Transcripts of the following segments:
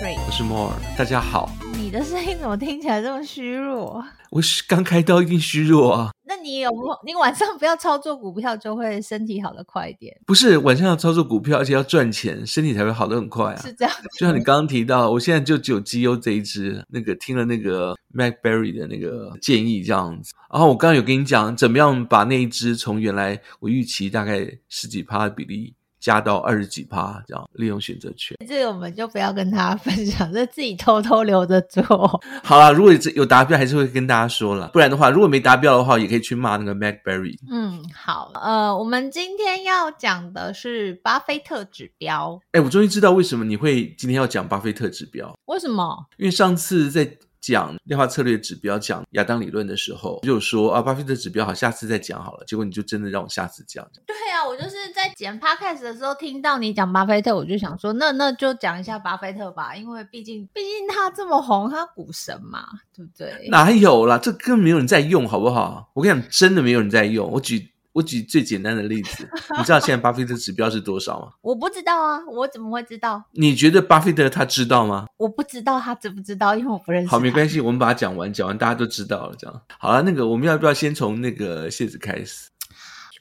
Free，我是摩尔，大家好。你的声音怎么听起来这么虚弱？我是刚开刀，一定虚弱啊。那你有不？你晚上不要操作股票，就会身体好得快一点。不是晚上要操作股票，而且要赚钱，身体才会好得很快啊。是这样。就像你刚刚提到，我现在就只有绩优这一支，那个听了那个 MacBerry 的那个建议这样子。然后我刚刚有跟你讲，怎么样把那一支从原来我预期大概十几趴的比例。加到二十几趴，这样利用选择权，这个我们就不要跟大家分享，这自己偷偷留着做。好啦，如果有达标，还是会跟大家说了。不然的话，如果没达标的话，也可以去骂那个 MacBerry。嗯，好，呃，我们今天要讲的是巴菲特指标。哎，我终于知道为什么你会今天要讲巴菲特指标。为什么？因为上次在。讲量化策略指标，讲亚当理论的时候，就说啊，巴菲特指标好，下次再讲好了。结果你就真的让我下次讲。对啊，我就是在剪 podcast 的时候听到你讲巴菲特，我就想说，那那就讲一下巴菲特吧，因为毕竟毕竟他这么红，他股神嘛，对不对？哪有啦，这根本没有人在用，好不好？我跟你讲，真的没有人在用。我举。我举最简单的例子，你知道现在巴菲特指标是多少吗？我不知道啊，我怎么会知道？你觉得巴菲特他知道吗？我不知道他知不知道，因为我不认识。好，没关系，我们把它讲完，讲完大家都知道了。这样好了，那个我们要不要先从那个谢子开始？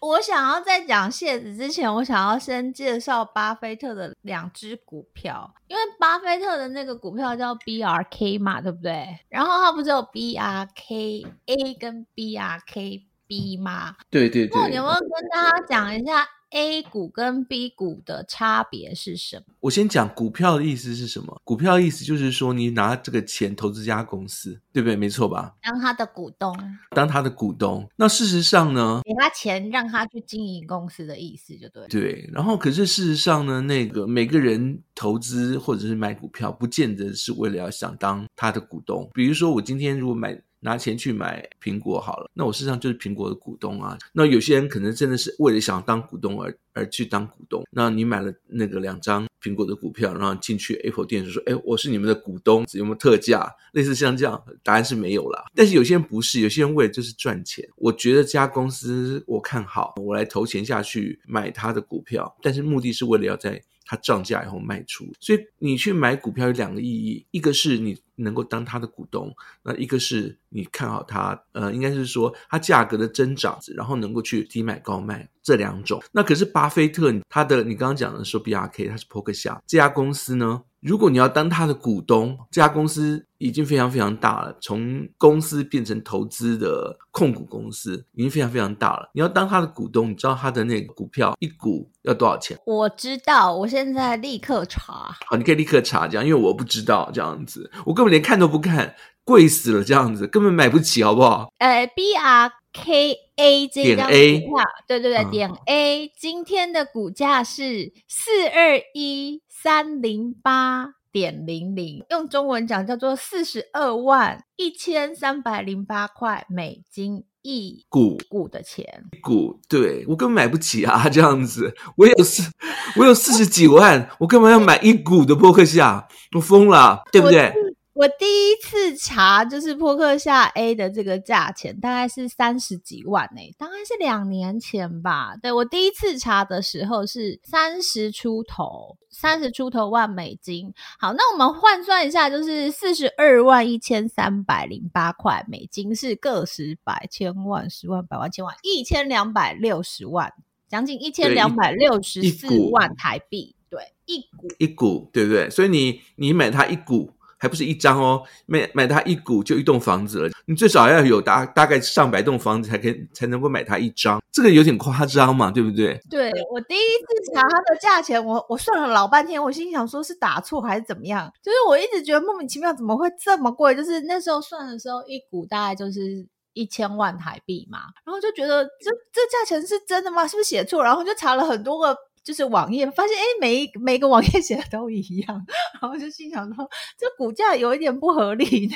我想要在讲谢子之前，我想要先介绍巴菲特的两只股票，因为巴菲特的那个股票叫 BRK 嘛，对不对？然后它不是有 BRKA 跟 BRK。B 吗？对对对。那你有没有跟大家讲一下 A 股跟 B 股的差别是什么？我先讲股票的意思是什么？股票的意思就是说，你拿这个钱投资这家公司，对不对？没错吧？当他的股东，当他的股东。那事实上呢？给他钱让他去经营公司的意思就对。对。然后，可是事实上呢，那个每个人投资或者是买股票，不见得是为了要想当他的股东。比如说，我今天如果买。拿钱去买苹果好了，那我事实上就是苹果的股东啊。那有些人可能真的是为了想当股东而而去当股东。那你买了那个两张苹果的股票，然后进去 Apple 店就说：“哎，我是你们的股东，有没有特价？”类似像这样，答案是没有啦。但是有些人不是，有些人为了就是赚钱。我觉得这家公司我看好，我来投钱下去买它的股票，但是目的是为了要在。它涨价以后卖出，所以你去买股票有两个意义，一个是你能够当它的股东，那一个是你看好它，呃，应该是说它价格的增长，然后能够去低买高卖。这两种。那可是巴菲特他的，你刚刚讲的说 BRK，他是波克夏这家公司呢？如果你要当他的股东，这家公司已经非常非常大了，从公司变成投资的控股公司，已经非常非常大了。你要当他的股东，你知道他的那个股票一股要多少钱？我知道，我现在立刻查。好，你可以立刻查这样，因为我不知道这样子，我根本连看都不看，贵死了这样子，根本买不起，好不好？呃，B R K A 这张股票，对对对，点 A，今天的股价是四二一。三零八点零零，用中文讲叫做四十二万一千三百零八块美金一股股的钱，股，对，我根本买不起啊，这样子，我有四，我有四十几万，我干嘛要买一股的波克夏？我疯了，对不对？我第一次查就是扑克下 A 的这个价钱，大概是三十几万诶、欸，大概是两年前吧。对，我第一次查的时候是三十出头，三十出头万美金。好，那我们换算一下，就是四十二万一千三百零八块美金，是个十百千万十万百万千万一千两百六十万，将近一千两百六十四万台币。对，一股一股，对不对？所以你你买它一股。还不是一张哦，买买它一股就一栋房子了。你最少要有大大概上百栋房子才可以才能够买它一张，这个有点夸张嘛，对不对？对，我第一次查它的价钱，我我算了老半天，我心想说是打错还是怎么样？就是我一直觉得莫名其妙，怎么会这么贵？就是那时候算的时候，一股大概就是一千万台币嘛，然后就觉得这这价钱是真的吗？是不是写错？然后就查了很多个。就是网页发现，哎，每一每个网页写的都一样，然后就心想说，这股价有一点不合理呢。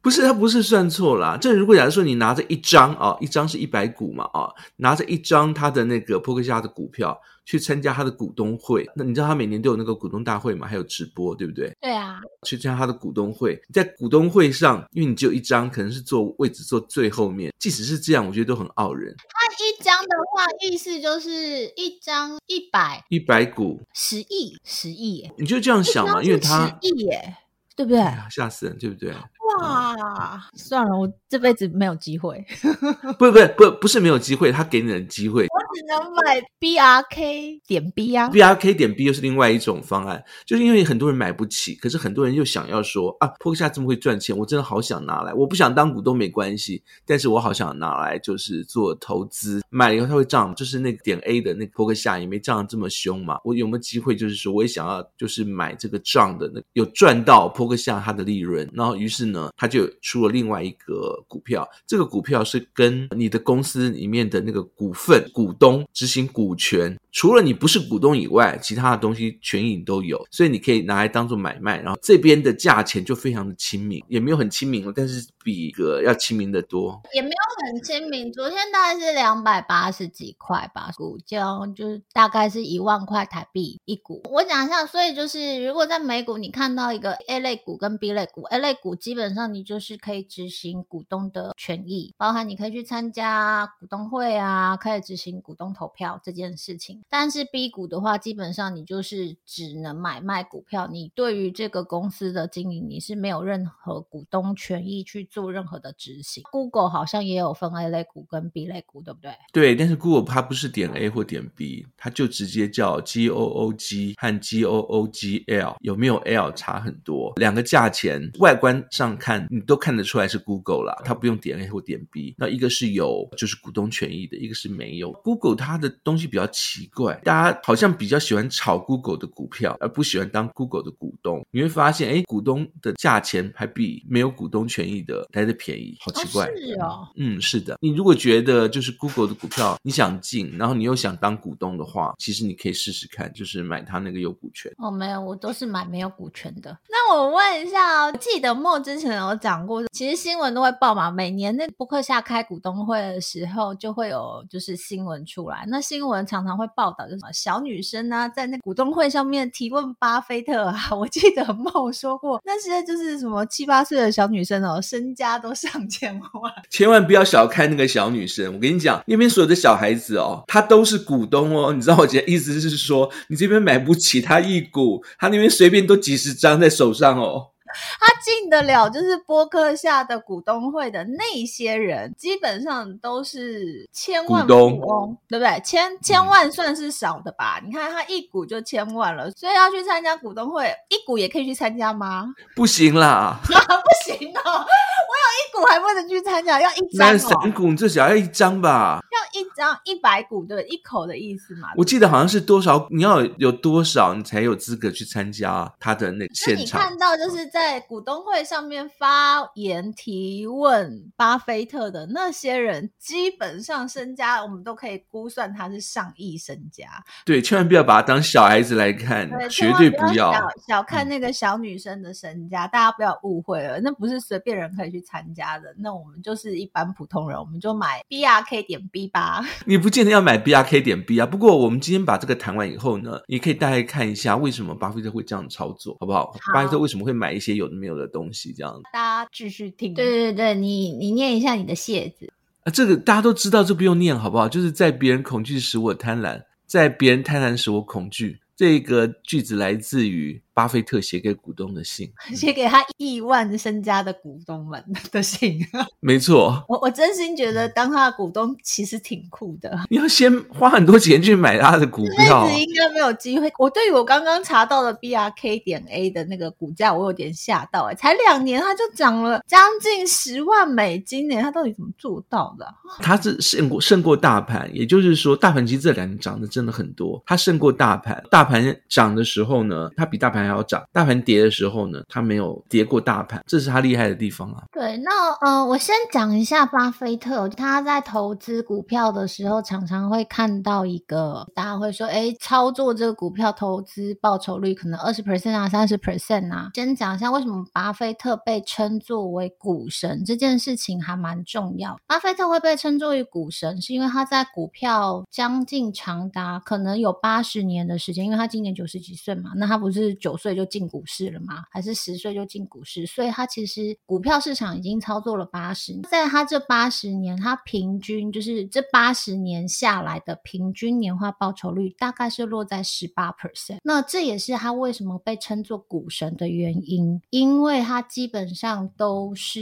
不是，它不是算错啦。这如果假如说你拿着一张啊，一张是一百股嘛啊，拿着一张它的那个扑克夏的股票去参加他的股东会。那你知道他每年都有那个股东大会嘛？还有直播，对不对？对啊，去参加他的股东会，在股东会上，因为你只有一张，可能是坐位置坐最后面。即使是这样，我觉得都很傲人。他一张的话，意思就是一张一百一百股十亿十亿，你就这样想嘛？因为他十亿耶，对不对？吓死人，对不对？哇，算了，我这辈子没有机会。不不不，不是没有机会，他给你的机会。我只能买 BRK 点 B 啊，BRK 点 B 又是另外一种方案，就是因为很多人买不起，可是很多人又想要说啊，波克夏这么会赚钱，我真的好想拿来。我不想当股东没关系，但是我好想拿来就是做投资。买了以后它会涨，就是那个点 A 的那个波克夏也没涨得这么凶嘛。我有没有机会就是说我也想要就是买这个涨的那个，有赚到坡克夏它的利润，然后于是呢。他就出了另外一个股票，这个股票是跟你的公司里面的那个股份股东执行股权，除了你不是股东以外，其他的东西权益都有，所以你可以拿来当做买卖。然后这边的价钱就非常的亲民，也没有很亲民了，但是比一个要亲民的多，也没有很亲民。昨天大概是两百八十几块吧，股价就是大概是一万块台币一股。我讲一下，所以就是如果在美股你看到一个 A 类股跟 B 类股，A 类股基本上你就是可以执行股东的权益，包含你可以去参加股东会啊，可以执行股东投票这件事情。但是 B 股的话，基本上你就是只能买卖股票，你对于这个公司的经营，你是没有任何股东权益去做任何的执行。Google 好像也有分 A 类股跟 B 类股，对不对？对，但是 Google 它不是点 A 或点 B，它就直接叫 G O O G 和 G O O G L，有没有 L 差很多，两个价钱外观上看你都看得出来是 Google 啦，它不用点 A 或点 B。那一个是有就是股东权益的，一个是没有。Google 它的东西比较奇怪。大家好像比较喜欢炒 Google 的股票，而不喜欢当 Google 的股东。你会发现，哎，股东的价钱还比没有股东权益的来的便宜，好奇怪。哦是哦，嗯，是的。你如果觉得就是 Google 的股票你想进，然后你又想当股东的话，其实你可以试试看，就是买它那个有股权。哦，没有，我都是买没有股权的。那我问一下哦，记得莫之前有讲过，其实新闻都会报嘛，每年那波克夏开股东会的时候就会有就是新闻出来，那新闻常常会报道。什么小女生啊，在那股东会上面提问巴菲特啊？我记得梦说过，那些就是什么七八岁的小女生哦，身家都上千万。千万不要小看那个小女生，我跟你讲，那边所有的小孩子哦，他都是股东哦。你知道我的意思是说，你这边买不起他一股，他那边随便都几十张在手上哦。他进得了，就是播客下的股东会的那些人，基本上都是千万股东，对不对？千千万算是少的吧？嗯、你看他一股就千万了，所以要去参加股东会，一股也可以去参加吗？不行啦，不行哦，我有一股还不能去参加，要一张哦。三股你至少要一张吧？要一张一百股对，一口的意思嘛？我记得好像是多少，你要有多少，你才有资格去参加他的那个现场。你看到就是在。在股东会上面发言提问巴菲特的那些人，基本上身家我们都可以估算他是上亿身家。对，千万不要把他当小孩子来看，对绝对不要小，小看那个小女生的身家。嗯、大家不要误会了，那不是随便人可以去参加的。那我们就是一般普通人，我们就买 BRK 点 B 吧。你不见得要买 BRK 点 B 啊。不过我们今天把这个谈完以后呢，你可以大概看一下为什么巴菲特会这样操作，好不好？好巴菲特为什么会买一些？有的没有的东西，这样大家继续听。对对对，你你念一下你的谢字啊，这个大家都知道，这不用念，好不好？就是在别人恐惧时我贪婪，在别人贪婪时我恐惧。这个句子来自于。巴菲特写给股东的信，写给他亿万身家的股东们的 信。没错，我我真心觉得当他的股东其实挺酷的。你要先花很多钱去买他的股票，应该没有机会。我对于我刚刚查到的 BRK 点 A 的那个股价，我有点吓到哎，才两年他就涨了将近十万美金呢，他到底怎么做到的啊？他是胜过胜过大盘，也就是说，大盘其实这两年涨的真的很多，他胜过大盘。大盘涨的时候呢，他比大盘还要涨。大盘跌的时候呢，他没有跌过大盘，这是他厉害的地方啊。对，那呃，我先讲一下巴菲特，他在投资股票的时候，常常会看到一个，大家会说，哎，操作这个股票投资报酬率可能二十 percent 啊，三十 percent 啊。先讲一下为什么巴菲特被称作为股神这件事情还蛮重要。巴菲特会被称作为股神，是因为他在股票将近长达可能有八十年的时间，因为他今年九十几岁嘛，那他不是九岁就进股市了吗？还是十岁就进股市？所以他其实股票市场已经操作了八十，在他这八十年，他平均就是这八十年下来的平均年化报酬率大概是落在十八 percent。那这也是他为什么被称作股神的原因，因为他基本上都是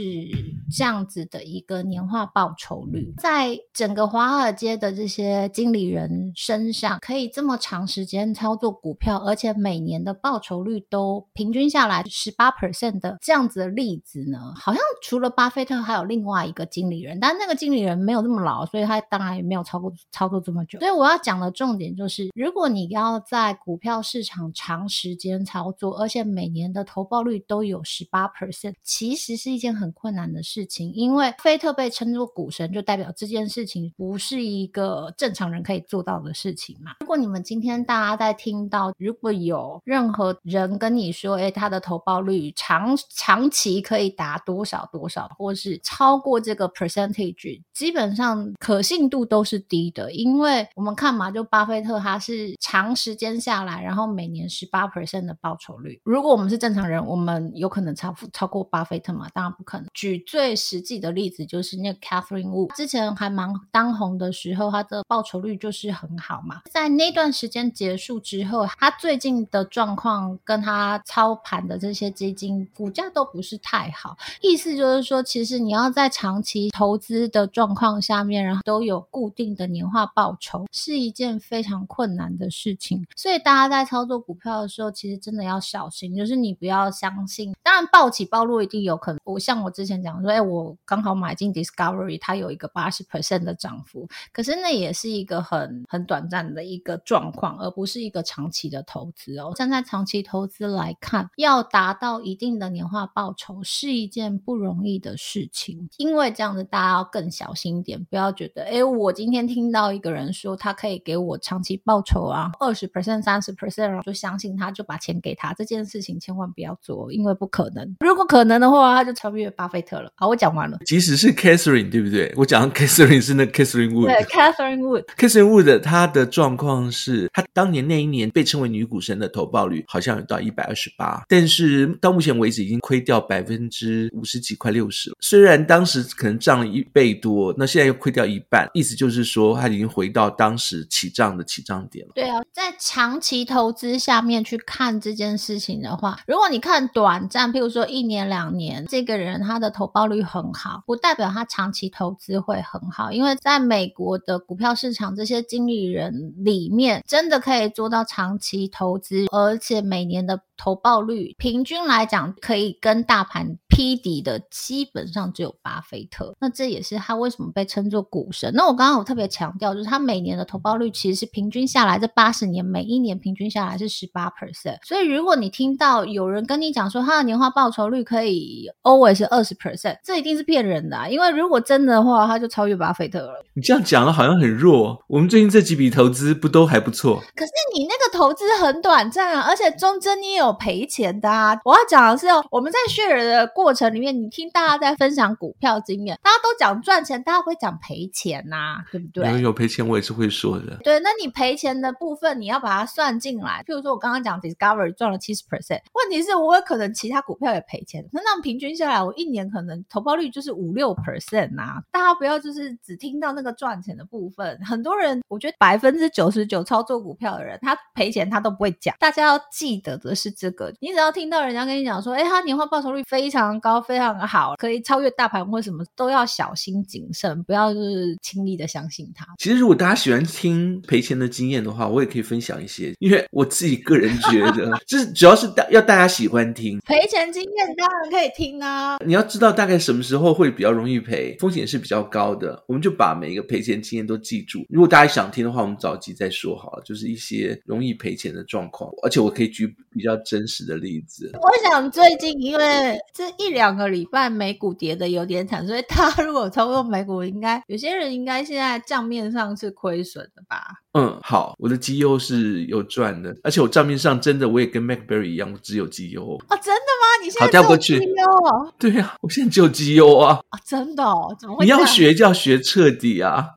这样子的一个年化报酬率，在整个华尔街的这些经理人身上，可以这么长时间操作股票，而且每年的报酬率都平均下来十八 percent 的这样子的例子呢，好像除了巴菲特，还有另外一个经理人，但那个经理人没有这么老，所以他当然也没有操作操作这么久。所以我要讲的重点就是，如果你要在股票市场长时间操作，而且每年的投报率都有十八 percent，其实是一件很困难的事情。因为菲特被称作股神，就代表这件事情不是一个正常人可以做到的事情嘛。如果你们今天大家在听到，如果有任何人人跟你说，诶，他的投报率长长期可以达多少多少，或是超过这个 percentage，基本上可信度都是低的。因为我们看嘛，就巴菲特他是长时间下来，然后每年十八 percent 的报酬率。如果我们是正常人，我们有可能超超过巴菲特吗？当然不可能。举最实际的例子，就是那个 Catherine Wood，之前还蛮当红的时候，他的报酬率就是很好嘛。在那段时间结束之后，他最近的状况跟他操盘的这些基金股价都不是太好。意思就是说，其实你要在长期投资的状况下面，然后都有固定的年化报酬，是一件非常困难的事情。所以大家在操作股票的时候，其实真的要小心，就是你不要相信。当然，暴起暴落一定有可能。我像我之前讲说，哎，我刚好买进 Discovery，它有一个八十 percent 的涨幅，可是那也是一个很很短暂的一个状况，而不是一个长期的投资哦。站在长期投资来看，要达到一定的年化报酬是一件不容易的事情。因为这样子，大家要更小心一点，不要觉得，哎，我今天听到一个人说他可以给我长期报酬啊，二十 percent、三十 percent，就相信他，就把钱给他，这件事情千万不要做，因为不可能。如果可能的话，他就超越巴菲特了。好，我讲完了。即使是 Catherine，对不对？我讲 Catherine 是那 Catherine Wood。对，Catherine Wood。Catherine Wood 她的状况是，她当年那一年被称为女股神的投报率好像到一百二十八，但是到目前为止已经亏掉百分之五十几，快六十了。虽然当时可能涨了一倍多，那现在又亏掉一半，意思就是说，他已经回到当时起涨的起涨点了。对啊，在长期投资下面去看这件事情的话，如果你看短暂，譬如说一年两年，这个人他的投报率很好，不代表他长期投资会很好，因为在美国的股票市场，这些经理人里面，真的可以做到长期投资，而且每年的。投报率平均来讲，可以跟大盘匹敌的，基本上只有巴菲特。那这也是他为什么被称作股神。那我刚刚有特别强调，就是他每年的投报率其实是平均下来，这八十年每一年平均下来是十八 percent。所以如果你听到有人跟你讲说他的年化报酬率可以 always 是二十 percent，这一定是骗人的啊。因为如果真的话，他就超越巴菲特了。你这样讲的好像很弱。我们最近这几笔投资不都还不错？可是你那个投资很短暂啊，而且中间你有。有赔钱的啊！我要讲的是哦，我们在 share 的过程里面，你听大家在分享股票经验，大家都讲赚钱，大家会讲赔钱呐、啊，对不对？有赔钱，我也是会说的。对，那你赔钱的部分，你要把它算进来。譬如说，我刚刚讲 Discovery 赚了七十 percent，问题是我有可能其他股票也赔钱，那那平均下来，我一年可能投报率就是五六 percent 呐。大家不要就是只听到那个赚钱的部分，很多人我觉得百分之九十九操作股票的人，他赔钱他都不会讲。大家要记得的是。这个，你只要听到人家跟你讲说，哎，他年化报酬率非常高，非常好，可以超越大盘或什么，都要小心谨慎，不要就是轻易的相信他。其实，如果大家喜欢听赔钱的经验的话，我也可以分享一些，因为我自己个人觉得，就是主要是大要大家喜欢听赔钱经验，当然可以听啊。你要知道大概什么时候会比较容易赔，风险是比较高的，我们就把每一个赔钱经验都记住。如果大家想听的话，我们早集再说好了，就是一些容易赔钱的状况，而且我可以举比较。真实的例子。我想最近因为这一两个礼拜美股跌的有点惨，所以他如果操作美股，应该有些人应该现在账面上是亏损的吧？嗯，好，我的绩优是有赚的，而且我账面上真的我也跟 MacBerry 一样，我只有绩优哦。真的吗？你现在好调过去绩优哦？对呀、啊，我现在只有绩优啊。啊，真的哦？怎么会？你要学就要学彻底啊！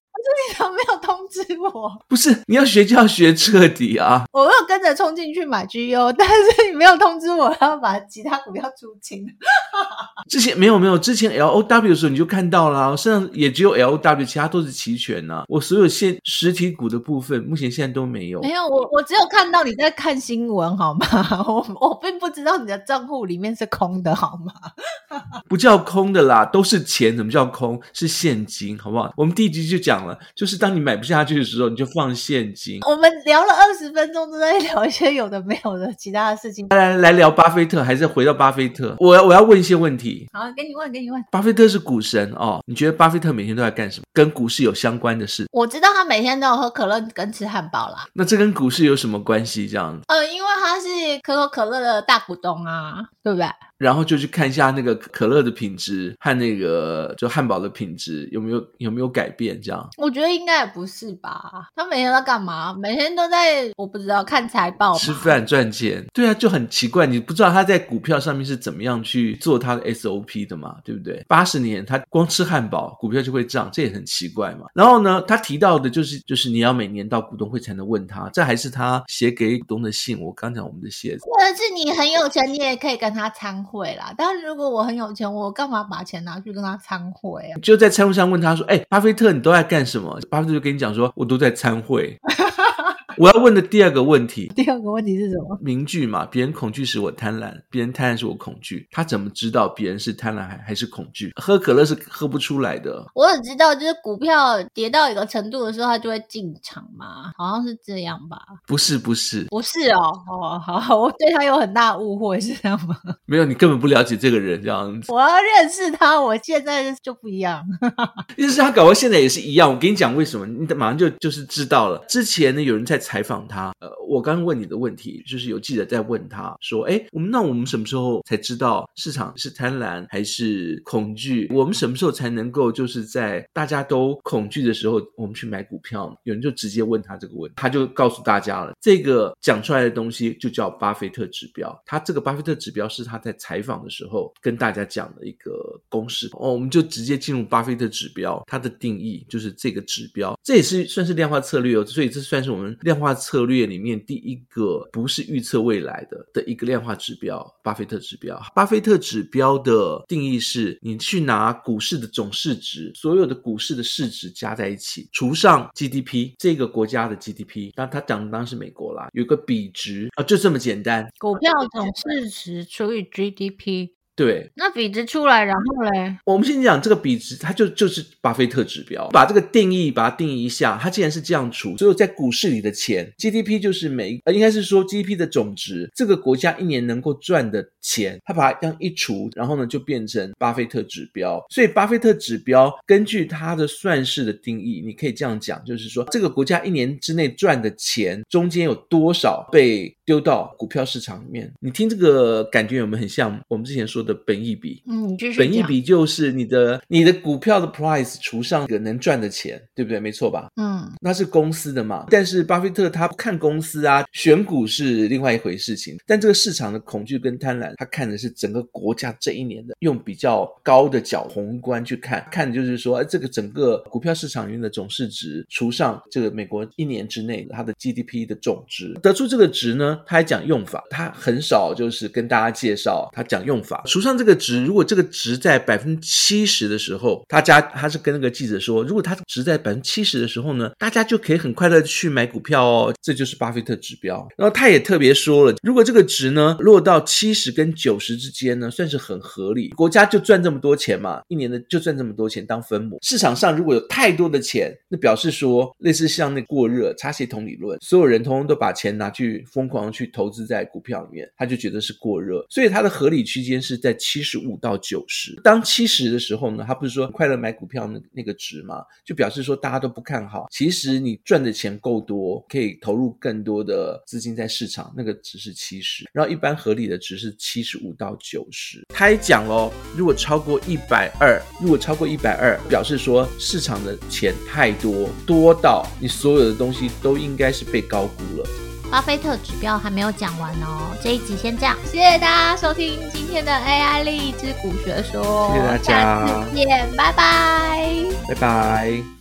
你怎么没有通知我？不是，你要学就要学彻底啊！我没有跟着冲进去买 GU，但是你没有通知我要把其他股票出清。之前没有没有，之前 LOW 的时候你就看到了，身上也只有 LOW，其他都是期权呐、啊。我所有现实体股的部分，目前现在都没有。没有，我我只有看到你在看新闻，好吗？我我并不知道你的账户里面是空的，好吗？不叫空的啦，都是钱，怎么叫空？是现金，好不好？我们第一集就讲了。就是当你买不下去的时候，你就放现金。我们聊了二十分钟，都在聊一些有的没有的其他的事情。来来来聊巴菲特，还是回到巴菲特？我要我要问一些问题。好，给你问，给你问。巴菲特是股神哦，你觉得巴菲特每天都在干什么？跟股市有相关的事？我知道他每天都有喝可乐跟吃汉堡啦。那这跟股市有什么关系？这样子？呃，因为他是可口可乐的大股东啊，对不对？然后就去看一下那个可乐的品质和那个就汉堡的品质有没有有没有改变？这样？我觉得应该也不是吧。他每天在干嘛？每天都在我不知道看财报、吃饭赚钱。对啊，就很奇怪，你不知道他在股票上面是怎么样去做他的 SOP 的嘛？对不对？八十年他光吃汉堡，股票就会涨，这也很奇怪嘛。然后呢，他提到的就是就是你要每年到股东会才能问他，这还是他写给股东的信。我刚讲我们的写，或者是你很有钱，你也可以跟他他参。会啦，但是如果我很有钱，我干嘛把钱拿去跟他参会啊？就在参会上问他说：“哎，巴菲特，你都在干什么？”巴菲特就跟你讲说：“我都在参会。”我要问的第二个问题，第二个问题是什么？名句嘛，别人恐惧时我贪婪，别人贪婪时我恐惧。他怎么知道别人是贪婪还还是恐惧？喝可乐是喝不出来的。我只知道，就是股票跌到一个程度的时候，他就会进场嘛，好像是这样吧？不是，不是，不是哦。哦，好，我对他有很大误会，是这样吗？没有，你根本不了解这个人这样子。我要认识他，我现在就不一样。认识他，搞到现在也是一样。我跟你讲为什么，你马上就就是知道了。之前呢，有人在。采访他，呃，我刚问你的问题，就是有记者在问他说：“哎，我们那我们什么时候才知道市场是贪婪还是恐惧？我们什么时候才能够就是在大家都恐惧的时候，我们去买股票？”有人就直接问他这个问题，他就告诉大家了，这个讲出来的东西就叫巴菲特指标。他这个巴菲特指标是他在采访的时候跟大家讲的一个公式。哦，我们就直接进入巴菲特指标，它的定义就是这个指标，这也是算是量化策略哦，所以这算是我们量。量化策略里面第一个不是预测未来的的一个量化指标，巴菲特指标。巴菲特指标的定义是，你去拿股市的总市值，所有的股市的市值加在一起，除上 GDP 这个国家的 GDP，那他讲的当然是美国啦，有个比值啊，就这么简单。股票总市值除以 GDP。对，那比值出来，然后嘞，我们先讲这个比值，它就就是巴菲特指标，把这个定义，把它定义一下，它既然是这样除，所有在股市里的钱，GDP 就是每，呃，应该是说 GDP 的总值，这个国家一年能够赚的钱，他把它这样一除，然后呢就变成巴菲特指标。所以巴菲特指标根据它的算式的定义，你可以这样讲，就是说这个国家一年之内赚的钱，中间有多少被丢到股票市场里面？你听这个感觉有没有很像我们之前说的？本益比，嗯，本益比就是你的你的股票的 price 除上个能赚的钱，对不对？没错吧？嗯，那是公司的嘛。但是巴菲特他不看公司啊，选股是另外一回事情。但这个市场的恐惧跟贪婪，他看的是整个国家这一年的，用比较高的角宏观去看，看的就是说，哎，这个整个股票市场里面的总市值除上这个美国一年之内它的 GDP 的总值，得出这个值呢，他还讲用法，他很少就是跟大家介绍，他讲用法。除上这个值，如果这个值在百分之七十的时候，他家他是跟那个记者说，如果他值在百分之七十的时候呢，大家就可以很快的去买股票哦，这就是巴菲特指标。然后他也特别说了，如果这个值呢落到七十跟九十之间呢，算是很合理。国家就赚这么多钱嘛，一年的就赚这么多钱当分母。市场上如果有太多的钱，那表示说类似像那过热差协同理论，所有人通通都把钱拿去疯狂去投资在股票里面，他就觉得是过热。所以它的合理区间是在七十五到九十。当七十的时候呢，他不是说快乐买股票那那个值吗？就表示说大家都不看好。其实你赚的钱够多，可以投入更多的资金在市场，那个值是七十。然后一般合理的值是七十五到九十。他还讲喽，如果超过一百二，如果超过一百二，表示说市场的钱太多，多到你所有的东西都应该是被高估了。巴菲特指标还没有讲完哦，这一集先这样，谢谢大家收听今天的 AI 励志股学说，谢谢大家，下次见，拜拜，拜拜。